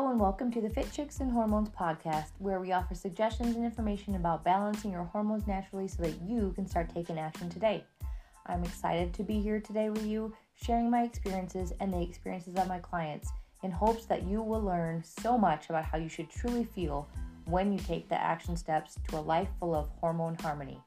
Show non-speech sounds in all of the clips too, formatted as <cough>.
Hello, and welcome to the Fit Chicks and Hormones podcast, where we offer suggestions and information about balancing your hormones naturally so that you can start taking action today. I'm excited to be here today with you, sharing my experiences and the experiences of my clients in hopes that you will learn so much about how you should truly feel when you take the action steps to a life full of hormone harmony.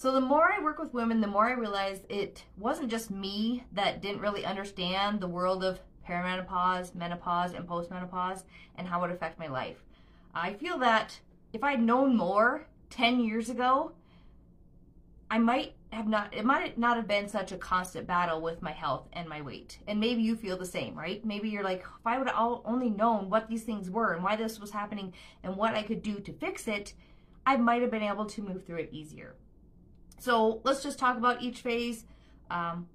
So the more I work with women, the more I realize it wasn't just me that didn't really understand the world of perimenopause, menopause, and postmenopause and how it would affect my life. I feel that if I had known more 10 years ago, I might have not it might not have been such a constant battle with my health and my weight. And maybe you feel the same, right? Maybe you're like, if I would have only known what these things were and why this was happening and what I could do to fix it, I might have been able to move through it easier. So let's just talk about each phase. Um,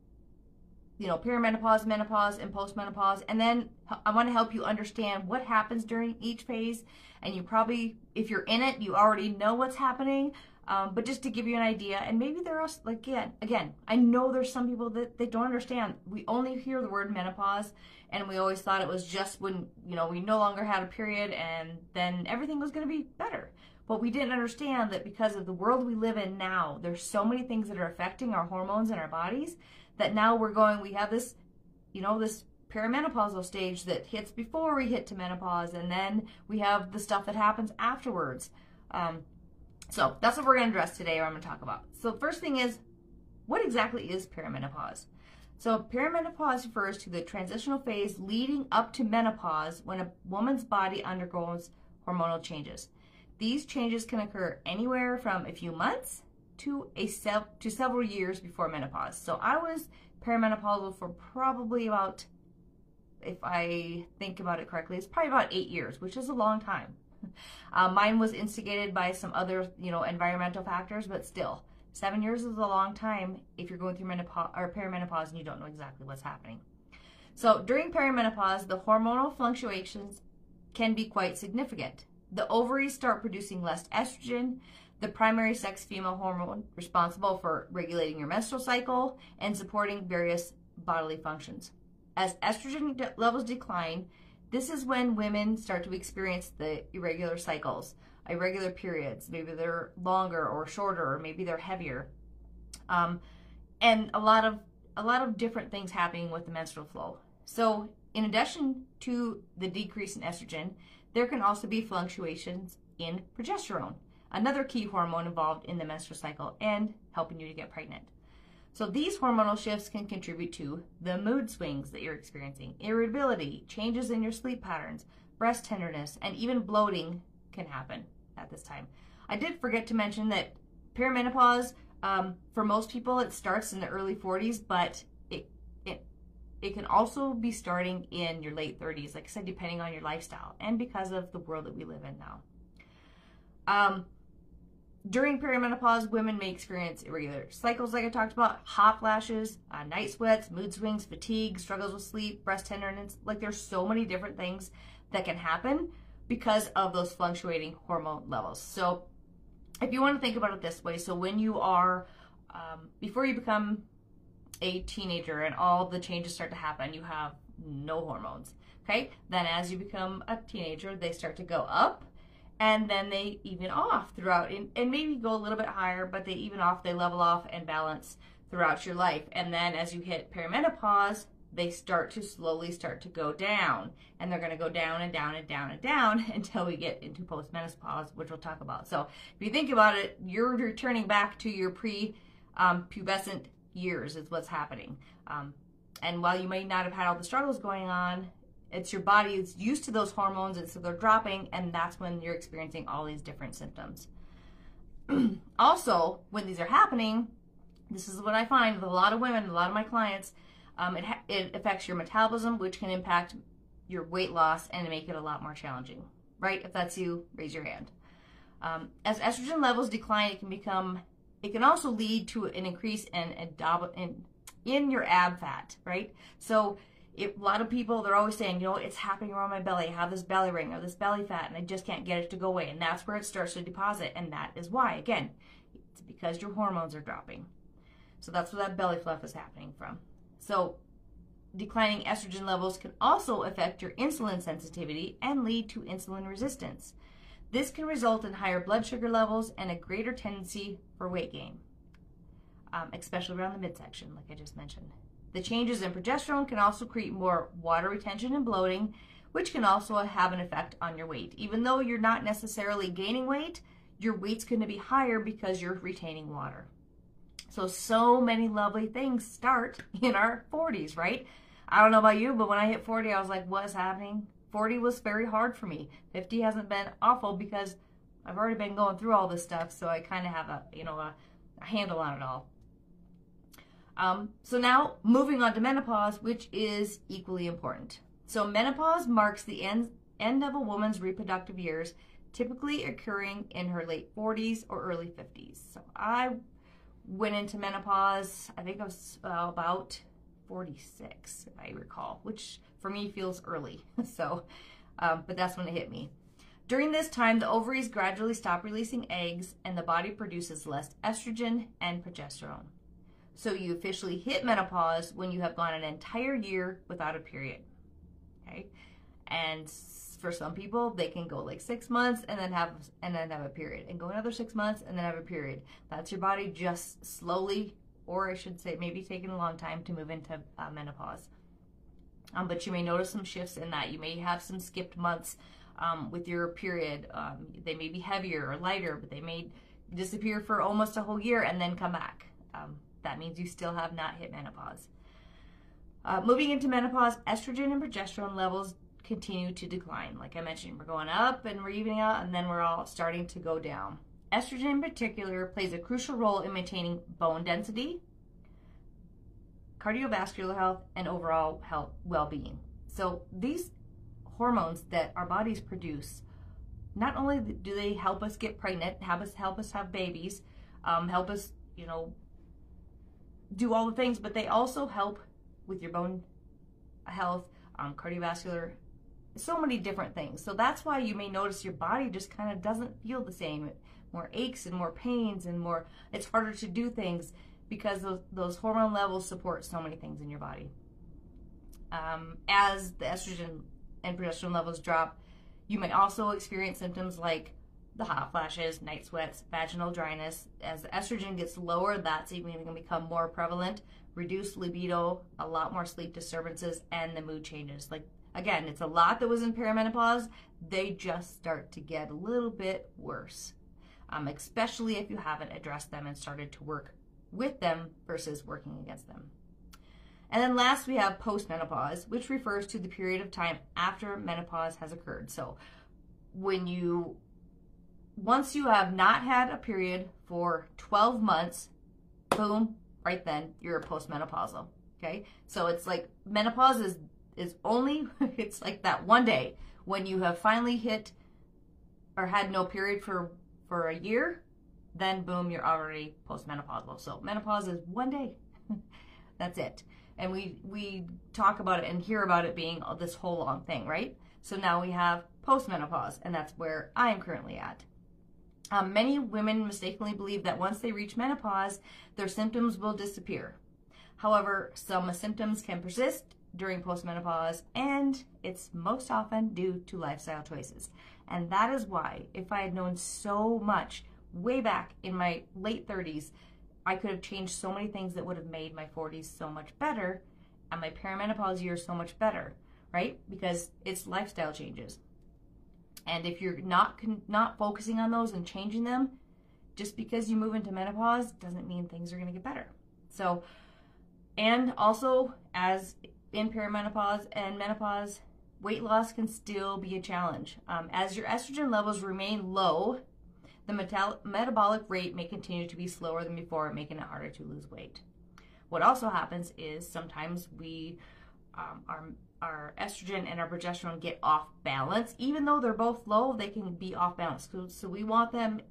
you know, perimenopause, menopause, and postmenopause. And then I want to help you understand what happens during each phase. And you probably, if you're in it, you already know what's happening. Um, but just to give you an idea, and maybe there are, like, again, again, I know there's some people that they don't understand. We only hear the word menopause, and we always thought it was just when, you know, we no longer had a period and then everything was going to be better. But we didn't understand that because of the world we live in now, there's so many things that are affecting our hormones and our bodies that now we're going, we have this, you know, this perimenopausal stage that hits before we hit to menopause, and then we have the stuff that happens afterwards. Um, so that's what we're going to address today, or I'm going to talk about. So first thing is, what exactly is perimenopause? So perimenopause refers to the transitional phase leading up to menopause when a woman's body undergoes hormonal changes. These changes can occur anywhere from a few months to a se- to several years before menopause. So I was perimenopausal for probably about, if I think about it correctly, it's probably about eight years, which is a long time. <laughs> Uh, mine was instigated by some other, you know, environmental factors, but still, seven years is a long time if you're going through menopause or perimenopause and you don't know exactly what's happening. So during perimenopause, the hormonal fluctuations can be quite significant. The ovaries start producing less estrogen, the primary sex female hormone responsible for regulating your menstrual cycle and supporting various bodily functions. As estrogen de- levels decline, this is when women start to experience the irregular cycles, irregular periods. Maybe they're longer or shorter, or maybe they're heavier, um, and a lot of a lot of different things happening with the menstrual flow. So, in addition to the decrease in estrogen, there can also be fluctuations in progesterone another key hormone involved in the menstrual cycle and helping you to get pregnant. So these hormonal shifts can contribute to the mood swings that you're experiencing, irritability, changes in your sleep patterns, breast tenderness, and even bloating can happen at this time. I did forget to mention that perimenopause, um, for most people, it starts in the early 40s, but it, it, it can also be starting in your late 30s, like I said, depending on your lifestyle and because of the world that we live in now. Um, during perimenopause, women may experience irregular cycles, like I talked about, hot flashes, uh, night sweats, mood swings, fatigue, struggles with sleep, breast tenderness. Like there's so many different things that can happen because of those fluctuating hormone levels. So if you want to think about it this way, so when you are, um, before you become a teenager and all the changes start to happen, you have no hormones. Okay. Then as you become a teenager, they start to go up and then they even off throughout and, and maybe go a little bit higher but they even off they level off and balance throughout your life. And then as you hit perimenopause they start to slowly start to go down and they're going to go down and down and down and down <laughs> until we get into postmenopause which we'll talk about. So if you think about it you're returning back to your pre um, pubescent years is what's happening. Um, and while you may not have had all the struggles going on it's your body is used to those hormones and so they're dropping and that's when you're experiencing all these different symptoms. <clears throat> Also when these are happening this is what i find with a lot of women a lot of my clients um, it, it affects your metabolism which can impact your weight loss and make it a lot more challenging right? If that's you raise your hand. Um, as estrogen levels decline it can become it can also lead to an increase in, in, in your ab fat right? So it, a lot of people they're always saying you know it's happening around my belly i have this belly ring or this belly fat and i just can't get it to go away and that's where it starts to deposit and that is why again it's because your hormones are dropping so that's where that belly fluff is happening from So, declining estrogen levels can also affect your insulin sensitivity and lead to insulin resistance. This can result in higher blood sugar levels and a greater tendency for weight gain, um, especially around the midsection, like I just mentioned. The changes in progesterone can also create more water retention and bloating, which can also have an effect on your weight. Even though you're not necessarily gaining weight, your weight's going to be higher because you're retaining water. So, so many lovely things start in our 40s, right? I don't know about you, but when I hit 40, I was like, what is happening? 40 was very hard for me. 50 hasn't been awful because I've already been going through all this stuff, so I kind of have a, you know, a, a, handle on it all. Um, so now, moving on to menopause, which is equally important. So menopause marks the end, end of a woman's reproductive years, typically occurring in her late 40s or early 50s. So I went into menopause, I think I was about 46, if I recall, which for me feels early. <laughs> so, um, but that's when it hit me. During this time, the ovaries gradually stop releasing eggs and the body produces less estrogen and progesterone. So you officially hit menopause when you have gone an entire year without a period. Okay. And for some people, they can go like six months and then have and then have a period, and go another six months and then have a period. That's your body just slowly, or I should say, maybe taking a long time to move into uh, menopause. Um, but you may notice some shifts in that. You may have some skipped months um, with your period. Um, they may be heavier or lighter, but they may disappear for almost a whole year and then come back. That means you still have not hit menopause. Uh, moving into menopause, estrogen and progesterone levels continue to decline. Like I mentioned, we're going up and we're evening out, and then we're all starting to go down. Estrogen, in particular, plays a crucial role in maintaining bone density, cardiovascular health, and overall health well-being. So these hormones that our bodies produce, not only do they help us get pregnant, help us help us have babies, um, help us, you know, do all the things, but they also help with your bone health, um, cardiovascular, so many different things. So that's why you may notice your body just kind of doesn't feel the same. More aches and more pains and more, it's harder to do things because those, those hormone levels support so many things in your body. Um, as the estrogen and progesterone levels drop, you may also experience symptoms like the hot flashes, night sweats, vaginal dryness. As the estrogen gets lower, that's even going to become more prevalent reduced libido, a lot more sleep disturbances, and the mood changes. Like, again, it's a lot that was in perimenopause. They just start to get a little bit worse, um, especially if you haven't addressed them and started to work with them versus working against them. And then last, we have postmenopause, which refers to the period of time after menopause has occurred. So, when you once you have not had a period for 12 months, boom, right then you're postmenopausal. Okay, so it's like menopause is is only <laughs> it's like that one day when you have finally hit or had no period for for a year, then boom, you're already postmenopausal. So menopause is one day. <laughs> That's it. And we we talk about it and hear about it being this whole long thing, right? So now we have postmenopause, and that's where I am currently at. Um, many women mistakenly believe that once they reach menopause, their symptoms will disappear. However, some symptoms can persist during postmenopause, and it's most often due to lifestyle choices. And that is why, if I had known so much way back in my late 30s, I could have changed so many things that would have made my 40s so much better and my perimenopause years so much better, right? Because it's lifestyle changes. And if you're not not focusing on those and changing them, just because you move into menopause doesn't mean things are going to get better. So, and also as in perimenopause and menopause, weight loss can still be a challenge. Um, as your estrogen levels remain low, the metal- metabolic rate may continue to be slower than before, making it harder to lose weight. What also happens is sometimes we um, are our estrogen and our progesterone get off balance. Even though they're both low, they can be off balance. So, we want them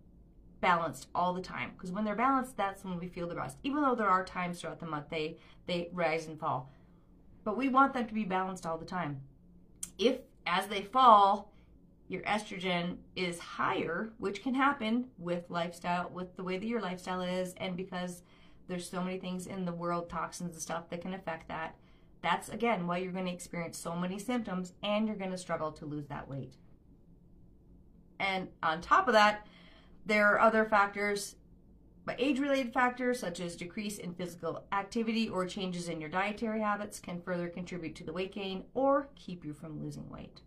balanced all the time because when they're balanced, that's when we feel the best. Even though there are times throughout the month they they rise and fall, but we want them to be balanced all the time. If as they fall, your estrogen is higher, which can happen with lifestyle, with the way that your lifestyle is, and because There's so many things in the world, toxins and stuff that can affect that. That's again why you're going to experience so many symptoms and you're going to struggle to lose that weight. And on top of that, there are other factors, but age related factors such as decrease in physical activity or changes in your dietary habits can further contribute to the weight gain or keep you from losing weight.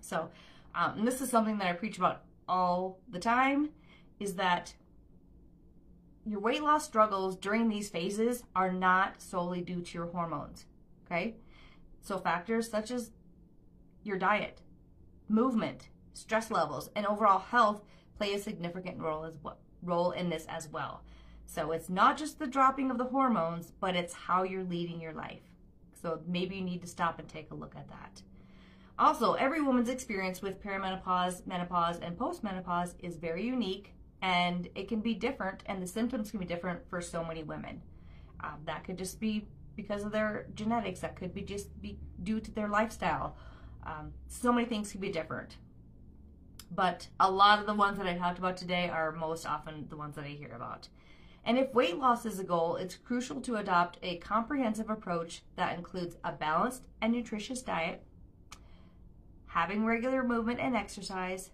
So, um, this is something that I preach about all the time is that your weight loss struggles during these phases are not solely due to your hormones. Okay? So factors such as your diet, movement, stress levels, and overall health play a significant role as well, role in this as well. So it's not just the dropping of the hormones, but it's how you're leading your life. So maybe you need to stop and take a look at that. Also, every woman's experience with perimenopause, menopause, and postmenopause is very unique and it can be different, and the symptoms can be different for so many women. Um, that could just be because of their genetics, that could be just be due to their lifestyle. Um, so many things can be different. But a lot of the ones that I talked about today are most often the ones that I hear about. And if weight loss is a goal, it's crucial to adopt a comprehensive approach that includes a balanced and nutritious diet, having regular movement and exercise,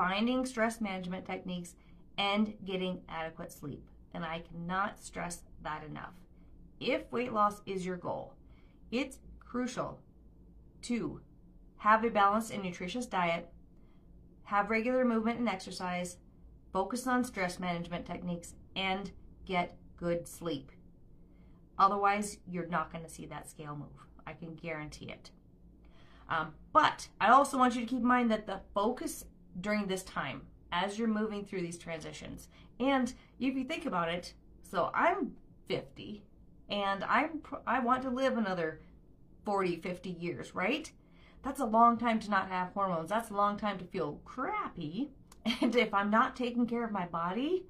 finding stress management techniques, and getting adequate sleep. And I cannot stress that enough. If weight loss is your goal, it's crucial to have a balanced and nutritious diet, have regular movement and exercise, focus on stress management techniques, and get good sleep. Otherwise, you're not going to see that scale move. I can guarantee it. Um, but I also want you to keep in mind that the focus during this time as you're moving through these transitions. And if you think about it, so I'm 50 and I'm I want to live another 40, 50 years, right? That's a long time to not have hormones. That's a long time to feel crappy. <laughs> And if I'm not taking care of my body,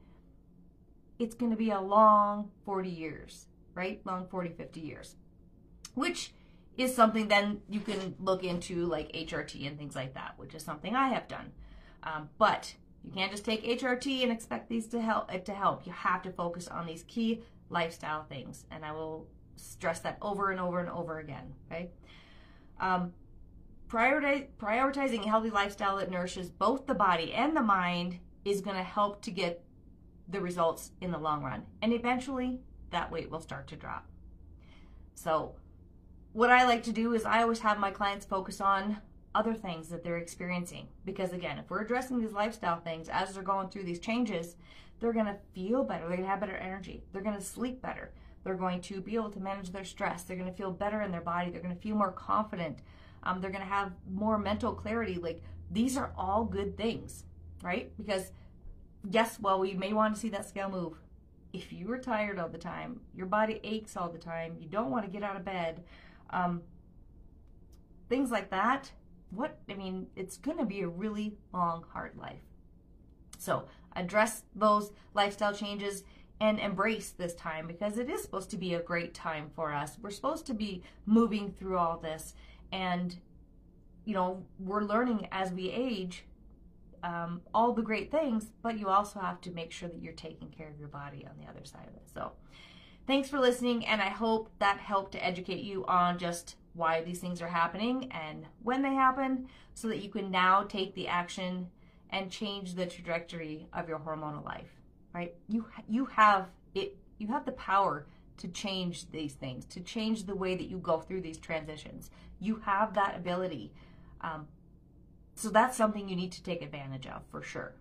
it's going to be a long 40 years, right? Long 40, 50 years. Which is something then you can look into like HRT and things like that, which is something I have done. Um, but you can't just take HRT and expect these to help. To help, you have to focus on these key lifestyle things, and I will stress that over and over and over again. Okay. Um, prioritizing a healthy lifestyle that nourishes both the body and the mind is going to help to get the results in the long run, and eventually that weight will start to drop. So, what I like to do is I always have my clients focus on other things that they're experiencing. Because again, if we're addressing these lifestyle things as they're going through these changes, they're going to feel better. They're going to have better energy. They're going to sleep better. They're going to be able to manage their stress. They're going to feel better in their body. They're going to feel more confident. Um, they're going to have more mental clarity. Like these are all good things, right? Because yes, well, we may want to see that scale move. If you are tired all the time, your body aches all the time, you don't want to get out of bed, um, things like that, what, I mean, it's going to be a really long, hard life. So address those lifestyle changes and embrace this time because it is supposed to be a great time for us. We're supposed to be moving through all this and, you know, we're learning as we age um, all the great things, but you also have to make sure that you're taking care of your body on the other side of it. So, thanks for listening, and I hope that helped to educate you on just why these things are happening and when they happen so that you can now take the action and change the trajectory of your hormonal life right? You you have it you have the power to change these things to change the way that you go through these transitions. You have that ability. Um, so that's something you need to take advantage of for sure.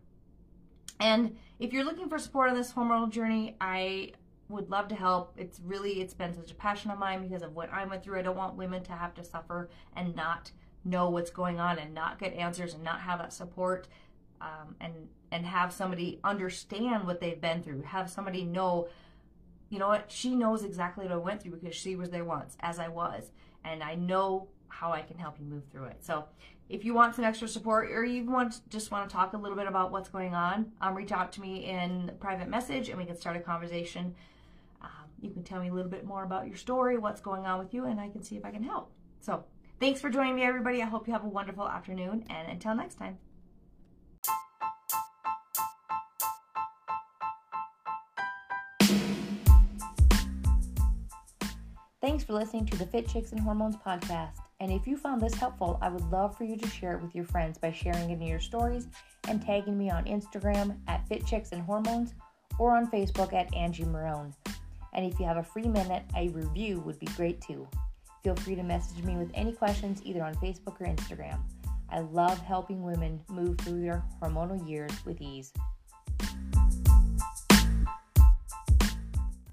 And if you're looking for support on this hormonal journey i would love to help. It's really, it's been such a passion of mine because of what I went through. I don't want women to have to suffer and not know what's going on and not get answers and not have that support um, and and have somebody understand what they've been through. Have somebody know, you know what, she knows exactly what I went through because she was there once, as I was, and I know how I can help you move through it. So if you want some extra support or you want just want to talk a little bit about what's going on, um, reach out to me in private message and we can start a conversation you can tell me a little bit more about your story, what's going on with you, and I can see if I can help. So, thanks for joining me, everybody. I hope you have a wonderful afternoon, and until next time. Thanks for listening to the Fit Chicks and Hormones podcast. And if you found this helpful, I would love for you to share it with your friends by sharing any of your stories and tagging me on Instagram at Fit Chicks and Hormones or on Facebook at Angie Marone. And if you have a free minute, a review would be great too. Feel free to message me with any questions either on Facebook or Instagram. I love helping women move through their hormonal years with ease.